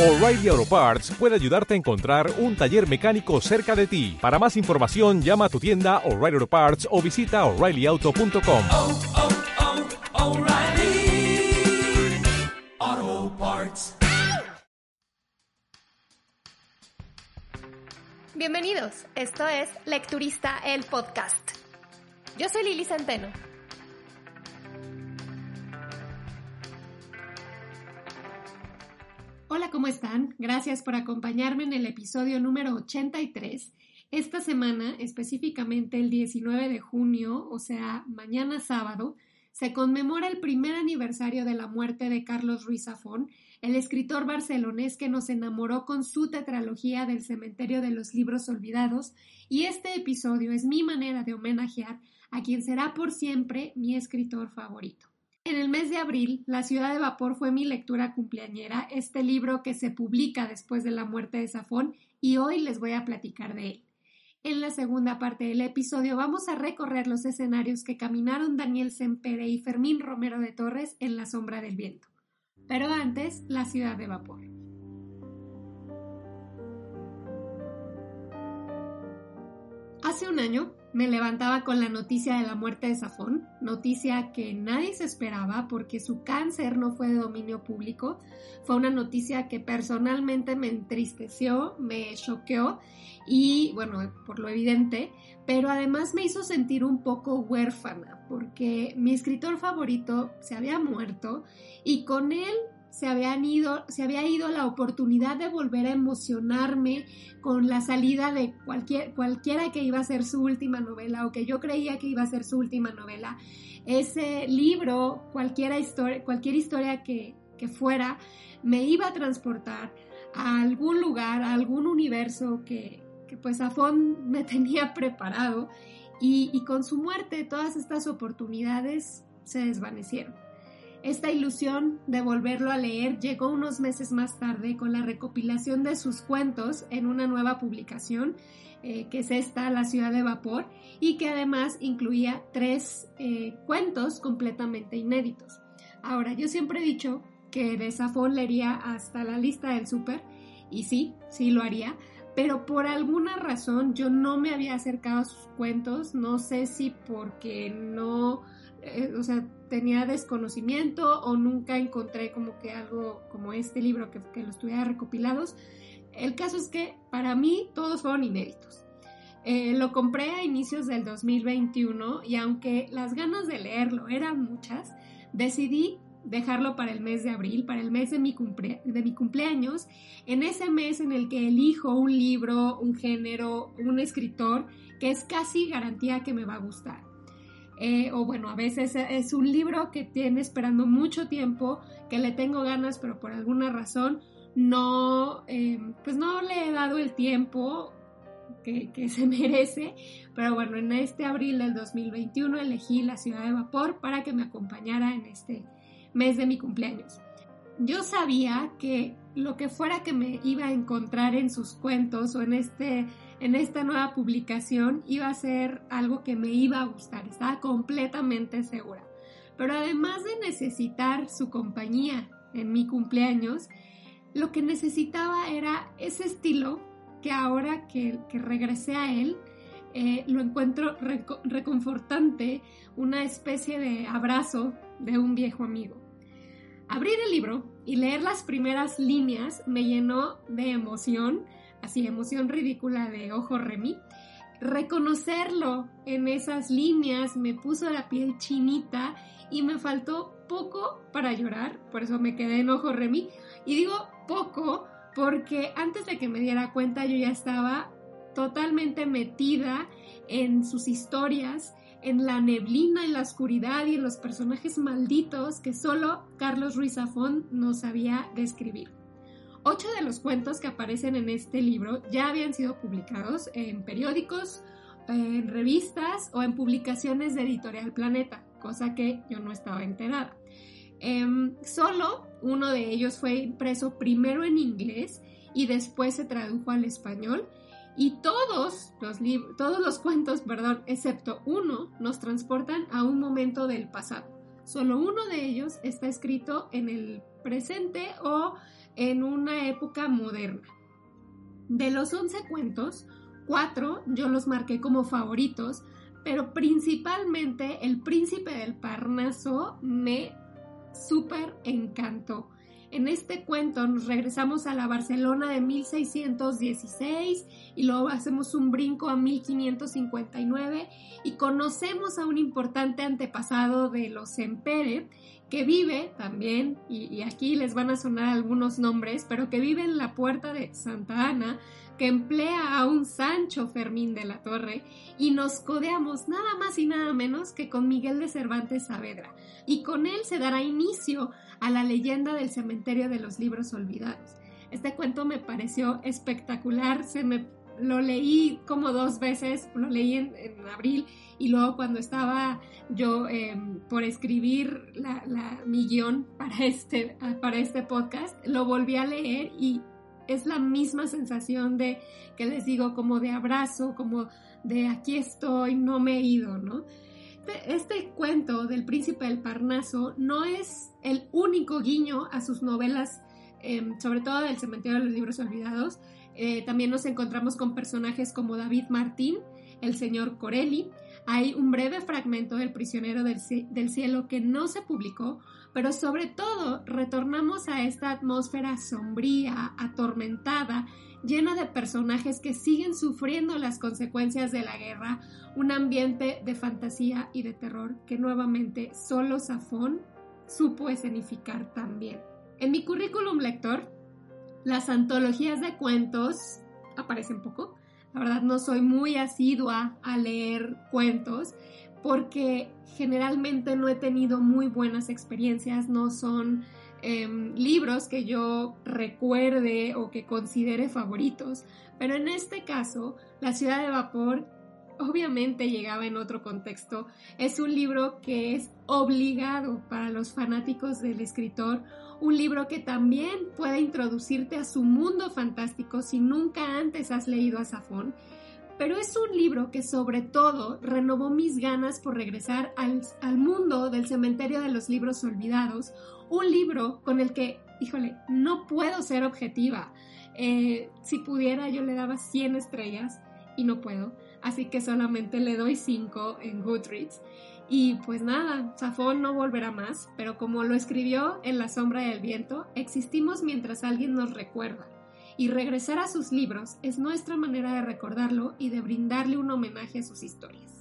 O'Reilly Auto Parts puede ayudarte a encontrar un taller mecánico cerca de ti. Para más información, llama a tu tienda O'Reilly Auto Parts o visita oreillyauto.com. oh, oh, Parts. Bienvenidos, esto es Lecturista el Podcast. Yo soy Lili Centeno. Hola, ¿cómo están? Gracias por acompañarme en el episodio número 83. Esta semana, específicamente el 19 de junio, o sea, mañana sábado, se conmemora el primer aniversario de la muerte de Carlos Ruiz Zafón, el escritor barcelonés que nos enamoró con su tetralogía del Cementerio de los Libros Olvidados, y este episodio es mi manera de homenajear a quien será por siempre mi escritor favorito. En el mes de abril, La ciudad de vapor fue mi lectura cumpleañera, este libro que se publica después de la muerte de Zafón, y hoy les voy a platicar de él. En la segunda parte del episodio vamos a recorrer los escenarios que caminaron Daniel Sempere y Fermín Romero de Torres en La sombra del viento. Pero antes, La ciudad de vapor. Hace un año me levantaba con la noticia de la muerte de Safón, noticia que nadie se esperaba porque su cáncer no fue de dominio público. Fue una noticia que personalmente me entristeció, me choqueó y, bueno, por lo evidente, pero además me hizo sentir un poco huérfana porque mi escritor favorito se había muerto y con él se, habían ido, se había ido la oportunidad de volver a emocionarme con la salida de cualquier, cualquiera que iba a ser su última novela o que yo creía que iba a ser su última novela. Ese libro, cualquier historia, cualquier historia que, fuera, me iba a transportar a algún lugar, a algún universo que, que pues Afón me tenía preparado y con su muerte todas estas oportunidades se desvanecieron. Esta ilusión de volverlo a leer llegó unos meses más tarde con la recopilación de sus cuentos en una nueva publicación, eh, que es esta, La ciudad de vapor, y que además incluía tres eh, cuentos completamente inéditos. Ahora, yo siempre he dicho que de Safón leería hasta la lista del súper, y sí, sí lo haría, pero por alguna razón yo no me había acercado a sus cuentos, no sé si porque no, eh, o sea, tenía desconocimiento o nunca encontré como que algo como este libro que, que los tuviera recopilados. El caso es que para mí todos fueron inéditos. Eh, lo compré a inicios del 2021 y aunque las ganas de leerlo eran muchas, decidí dejarlo para el mes de abril, para el mes de mi, cumple de mi cumpleaños, en ese mes en el que elijo un libro, un género, un escritor que es casi garantía que me va a gustar. Eh, o bueno, a veces es un libro que tiene esperando mucho tiempo, que le tengo ganas, pero por alguna razón no, eh, pues no le he dado el tiempo que, que, se merece. Pero bueno, en este abril del 2021 elegí La Ciudad de Vapor para que me acompañara en este mes de mi cumpleaños. Yo sabía que lo que fuera que me iba a encontrar en sus cuentos o en este en esta nueva publicación iba a ser algo que me iba a gustar, estaba completamente segura. Pero además de necesitar su compañía en mi cumpleaños, lo que necesitaba era ese estilo que ahora que, regresé a él, eh, lo encuentro reconfortante, una especie de abrazo de un viejo amigo. Abrir el libro y leer las primeras líneas me llenó de emoción, así emoción ridícula de ojo Remy. Reconocerlo en esas líneas me puso la piel chinita y me faltó poco para llorar, por eso me quedé en ojo Remy. Y digo poco porque antes de que me diera cuenta yo ya estaba totalmente metida en sus historias, en la neblina, en la oscuridad y en los personajes malditos que solo Carlos Ruiz Zafón nos sabía describir. Ocho de los cuentos que aparecen en este libro ya habían sido publicados en periódicos, en revistas o en publicaciones de Editorial Planeta, cosa que yo no estaba enterada. Eh, solo uno de ellos fue impreso primero en inglés y después se tradujo al español y todos los, todos los cuentos, perdón, excepto uno, nos transportan a un momento del pasado. Solo uno de ellos está escrito en el presente o en una época moderna. De los 11 cuentos, cuatro yo los marqué como favoritos, pero principalmente El Príncipe del Parnaso me súper encantó. En este cuento nos regresamos a la Barcelona de 1616 y luego hacemos un brinco a 1559 y conocemos a un importante antepasado de los Empere que vive también, y, aquí les van a sonar algunos nombres, pero que vive en la puerta de Santa Ana, que emplea a un Sancho Fermín de la Torre y nos codeamos nada más y nada menos que con Miguel de Cervantes Saavedra. Y con él se dará inicio a la leyenda del cementerio de los libros olvidados. Este cuento me pareció espectacular, se me lo leí como dos veces, lo leí en, abril y luego cuando estaba yo em, por escribir mi guion para este, para este podcast, lo volví a leer y es la misma sensación de, que les digo, como de abrazo, como de aquí estoy, no me he ido, ¿no? Este, este cuento del príncipe del Parnaso no es el único guiño a sus novelas, em, sobre todo del cementerio de los libros olvidados, eh, también nos encontramos con personajes como David Martín, el señor Corelli. Hay un breve fragmento del prisionero del, cielo que no se publicó, pero sobre todo retornamos a esta atmósfera sombría, atormentada, llena de personajes que siguen sufriendo las consecuencias de la guerra, un ambiente de fantasía y de terror que nuevamente solo Safón supo escenificar también. En mi currículum lector las antologías de cuentos aparecen poco. La verdad no soy muy asidua a leer cuentos porque generalmente no he tenido muy buenas experiencias, no son em, libros que yo recuerde o que considere favoritos, pero en este caso, La ciudad de vapor obviamente llegaba en otro contexto. Es un libro que es obligado para los fanáticos del escritor un libro que también puede introducirte a su mundo fantástico si nunca antes has leído a Safón, pero es un libro que sobre todo renovó mis ganas por regresar al, mundo del cementerio de los libros olvidados, un libro con el que, híjole, no puedo ser objetiva. Eh, si pudiera yo le daba 100 estrellas y no puedo, así que solamente le doy 5 en Goodreads. Y pues nada, Safón no volverá más, pero como lo escribió en La sombra del viento, existimos mientras alguien nos recuerda. Y regresar a sus libros es nuestra manera de recordarlo y de brindarle un homenaje a sus historias.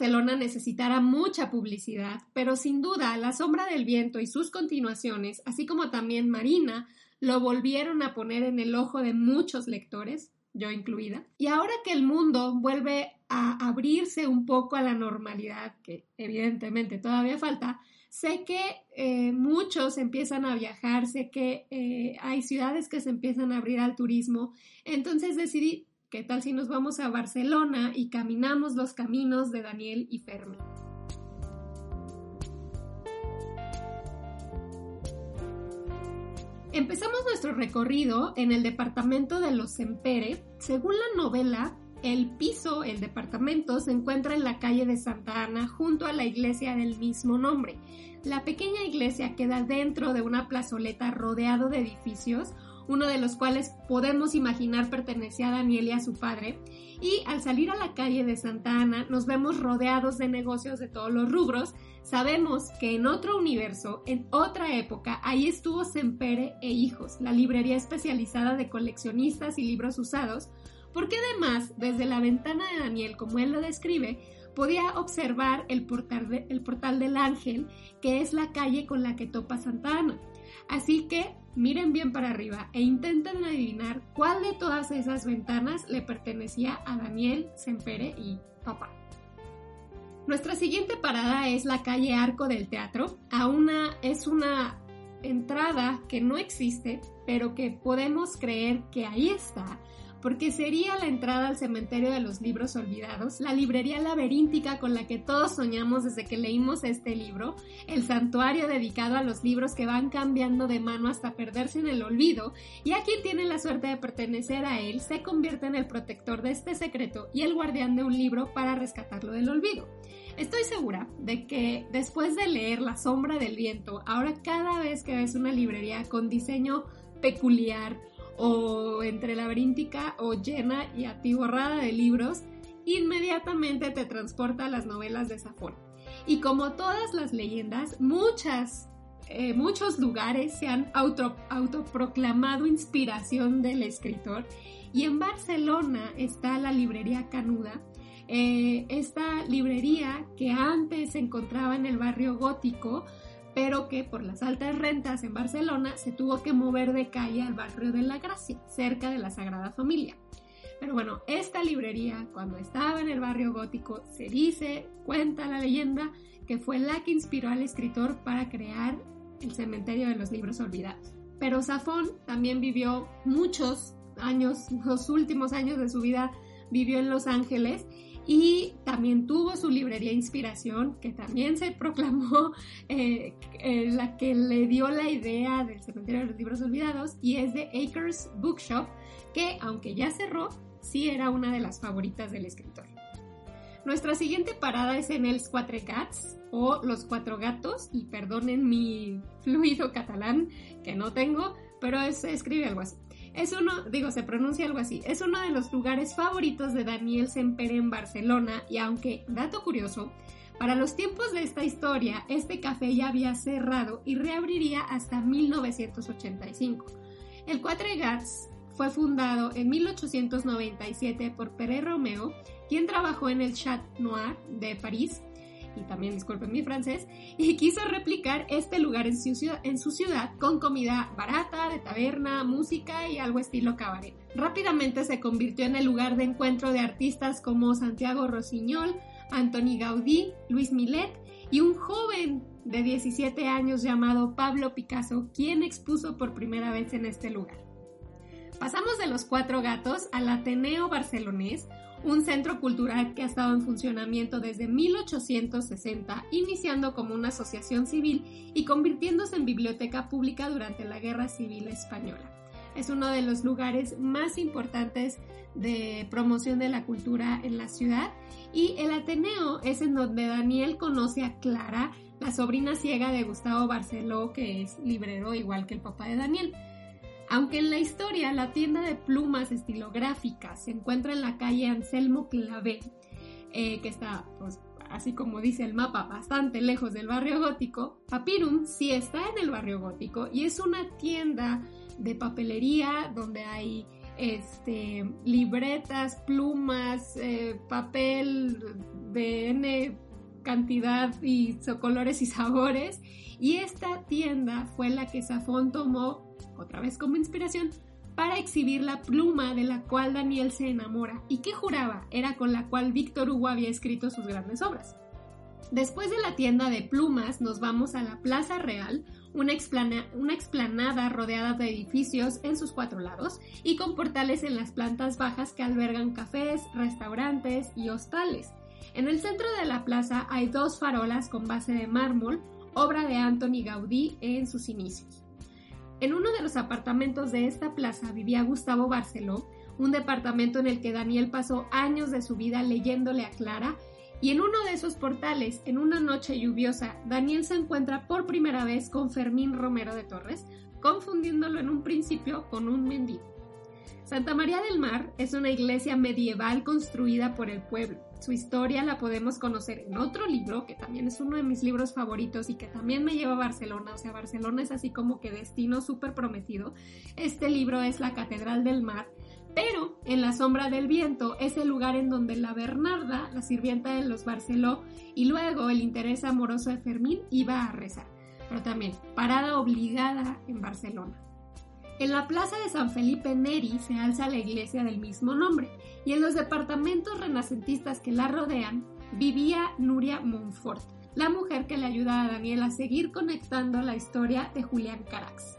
Barcelona necesitara mucha publicidad, pero sin duda La sombra del viento y sus continuaciones, así como también Marina, lo volvieron a poner en el ojo de muchos lectores, yo incluida. Y ahora que el mundo vuelve a abrirse un poco a la normalidad, que evidentemente todavía falta, sé que eh, muchos empiezan a viajar, sé que eh, hay ciudades que se empiezan a abrir al turismo, entonces decidí, ¿qué tal si nos vamos a Barcelona y caminamos los caminos de Daniel y Fermi? Empezamos nuestro recorrido en el departamento de los Empere. Según la novela, el piso, el departamento, se encuentra en la calle de Santa Ana junto a la iglesia del mismo nombre. La pequeña iglesia queda dentro de una plazoleta rodeado de edificios, uno de los cuales podemos imaginar pertenecía a Daniel y a su padre. Y al salir a la calle de Santa Ana nos vemos rodeados de negocios de todos los rubros, Sabemos que en otro universo, en otra época, ahí estuvo Sempere e Hijos, la librería especializada de coleccionistas y libros usados, porque además, desde la ventana de Daniel, como él lo describe, podía observar el portal, el portal del ángel, que es la calle con la que topa Santa Ana. Así que miren bien para arriba e intenten adivinar cuál de todas esas ventanas le pertenecía a Daniel, Sempere y papá. Nuestra siguiente parada es la calle Arco del Teatro. A una, es una entrada que no existe, pero que podemos creer que ahí está, porque sería la entrada al cementerio de los libros olvidados, la librería laberíntica con la que todos soñamos desde que leímos este libro, el santuario dedicado a los libros que van cambiando de mano hasta perderse en el olvido, y a quien tiene la suerte de pertenecer a él se convierte en el protector de este secreto y el guardián de un libro para rescatarlo del olvido. Estoy segura de que después de leer La sombra del viento, ahora cada vez que ves una librería con diseño peculiar, o entre laberíntica o llena y atiborrada de libros, inmediatamente te transporta a las novelas de Safón. Y como todas las leyendas, muchas, eh, muchos lugares se han auto, autoproclamado inspiración del escritor. Y en Barcelona está la librería Canuda, eh, esta librería que antes se encontraba en el barrio gótico, pero que por las altas rentas en Barcelona se tuvo que mover de calle al barrio de La Gracia, cerca de la Sagrada Familia. Pero bueno, esta librería, cuando estaba en el barrio gótico, se dice, cuenta la leyenda, que fue la que inspiró al escritor para crear el cementerio de los libros olvidados. Pero Safón también vivió muchos años, los últimos años de su vida vivió en Los Ángeles y también tuvo su librería Inspiración, que también se proclamó eh, eh, la que le dio la idea del cementerio de los libros olvidados, y es de Acres Bookshop, que aunque ya cerró, sí era una de las favoritas del escritor. Nuestra siguiente parada es en el Quatre Gats o Los Cuatro Gatos, y perdonen mi fluido catalán que no tengo, pero se escribe algo así. Es uno, digo, se pronuncia algo así, es uno de los lugares favoritos de Daniel Semper en Barcelona y aunque, dato curioso, para los tiempos de esta historia, este café ya había cerrado y reabriría hasta 1985. El Quatre Gats fue fundado en 1897 por Pere Romeo, quien trabajó en el Chat Noir de París y también disculpen mi francés, y quiso replicar este lugar en su, ciudad, en su ciudad con comida barata, de taberna, música y algo estilo cabaret. Rápidamente se convirtió en el lugar de encuentro de artistas como Santiago Rossignol, Antoni Gaudí, Luis Millet y un joven de 17 años llamado Pablo Picasso, quien expuso por primera vez en este lugar. Pasamos de los cuatro gatos al Ateneo barcelonés, un centro cultural que ha estado en funcionamiento desde 1860, iniciando como una asociación civil y convirtiéndose en biblioteca pública durante la Guerra Civil Española. Es uno de los lugares más importantes de promoción de la cultura en la ciudad y el Ateneo es en donde Daniel conoce a Clara, la sobrina ciega de Gustavo Barceló, que es librero igual que el papá de Daniel. Aunque en la historia la tienda de plumas estilográficas se encuentra en la calle Anselmo Clavé, eh, que está, pues, así como dice el mapa, bastante lejos del barrio gótico, Papirum sí está en el barrio gótico y es una tienda de papelería donde hay este, libretas, plumas, eh, papel de N cantidad y colores y sabores. Y esta tienda fue la que Safón tomó otra vez como inspiración, para exhibir la pluma de la cual Daniel se enamora y que juraba era con la cual Víctor Hugo había escrito sus grandes obras. Después de la tienda de plumas nos vamos a la Plaza Real, una, una, explanada rodeada de edificios en sus cuatro lados y con portales en las plantas bajas que albergan cafés, restaurantes y hostales. En el centro de la plaza hay dos farolas con base de mármol, obra de Anthony Gaudí en sus inicios. En uno de los apartamentos de esta plaza vivía Gustavo Barceló, un departamento en el que Daniel pasó años de su vida leyéndole a Clara, y en uno de esos portales, en una noche lluviosa, Daniel se encuentra por primera vez con Fermín Romero de Torres, confundiéndolo en un principio con un mendigo. Santa María del Mar es una iglesia medieval construida por el pueblo. Su historia la podemos conocer en otro libro, que también es uno de mis libros favoritos y que también me lleva a Barcelona. O sea, Barcelona es así como que destino súper prometido. Este libro es La Catedral del Mar. Pero en la sombra del viento es el lugar en donde la Bernarda, la sirvienta de los Barceló, y luego el interés amoroso de Fermín iba a rezar. Pero también parada obligada en Barcelona. En la plaza de San Felipe Neri se alza la iglesia del mismo nombre y en los departamentos renacentistas que la rodean vivía Nuria Montfort, la mujer que le ayuda a Daniel a seguir conectando la historia de Julián Carax.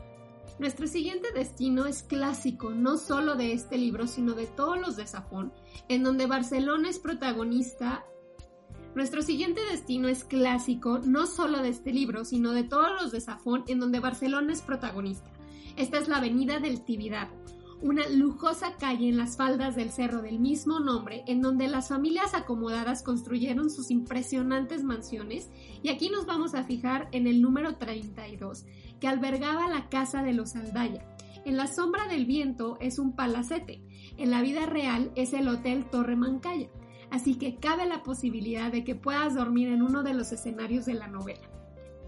Nuestro siguiente destino es clásico, no solo de este libro, sino de todos los de Safón, en donde Barcelona es protagonista. Nuestro siguiente destino es clásico, no solo de este libro, sino de todos los de Safón, en donde Barcelona es protagonista. Esta es la avenida del Tibidabo, una lujosa calle en las faldas del cerro del mismo nombre, en donde las familias acomodadas construyeron sus impresionantes mansiones, y aquí nos vamos a fijar en el número 32, que albergaba la casa de los Aldaya. En la sombra del viento es un palacete, en la vida real es el Hotel Torre Mancaya, así que cabe la posibilidad de que puedas dormir en uno de los escenarios de la novela.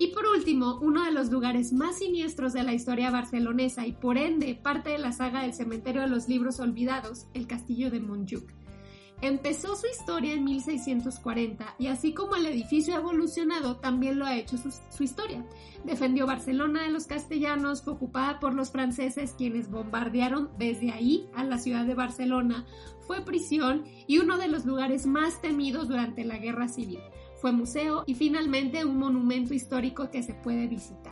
Y por último, uno de los lugares más siniestros de la historia barcelonesa y por ende parte de la saga del cementerio de los libros olvidados, el castillo de Montjuic. Empezó su historia en 1640 y así como el edificio ha evolucionado, también lo ha hecho su, su, historia. Defendió Barcelona de los castellanos, fue ocupada por los franceses quienes bombardearon desde ahí a la ciudad de Barcelona, fue prisión y uno de los lugares más temidos durante la guerra civil fue museo y finalmente un monumento histórico que se puede visitar.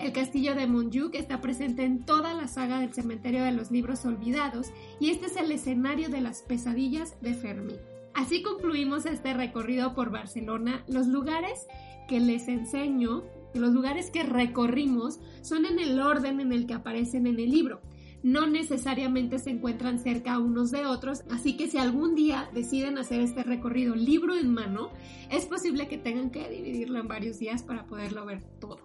El castillo de Montjuic está presente en toda la saga del cementerio de los libros olvidados y este es el escenario de las pesadillas de Fermín. Así concluimos este recorrido por Barcelona. Los lugares que les enseño, los lugares que recorrimos, son en el orden en el que aparecen en el libro no necesariamente se encuentran cerca unos de otros, así que si algún día deciden hacer este recorrido libro en mano, es posible que tengan que dividirlo en varios días para poderlo ver todo.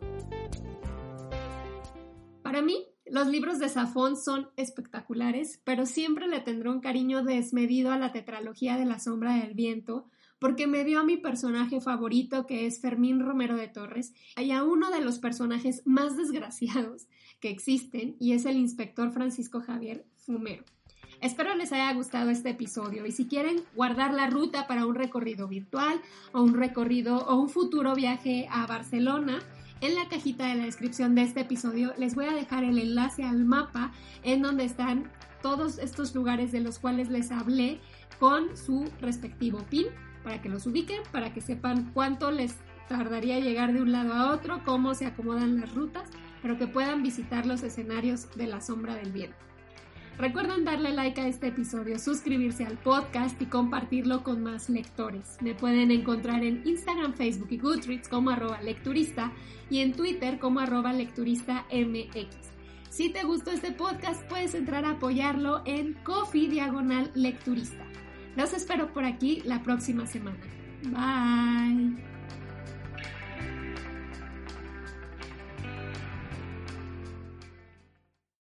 Para mí, los libros de Safón son espectaculares, pero siempre le tendré un cariño desmedido a la tetralogía de la sombra del viento, porque me dio a mi personaje favorito, que es Fermín Romero de Torres, y a uno de los personajes más desgraciados que existen, y es el inspector Francisco Javier Fumero. Espero les haya gustado este episodio y si quieren guardar la ruta para un recorrido virtual o un recorrido o un futuro viaje a Barcelona, en la cajita de la descripción de este episodio les voy a dejar el enlace al mapa en donde están todos estos lugares de los cuales les hablé con su respectivo pin para que los ubiquen, para que sepan cuánto les tardaría llegar de un lado a otro, cómo se acomodan las rutas, pero que puedan visitar los escenarios de la sombra del viento. Recuerden darle like a este episodio, suscribirse al podcast y compartirlo con más lectores. Me pueden encontrar en Instagram, Facebook y Goodreads como arroba lecturista y en Twitter como arroba lecturista MX. Si te gustó este podcast, puedes entrar a apoyarlo en Coffee Diagonal Lecturista. Los espero por aquí la próxima semana. Bye.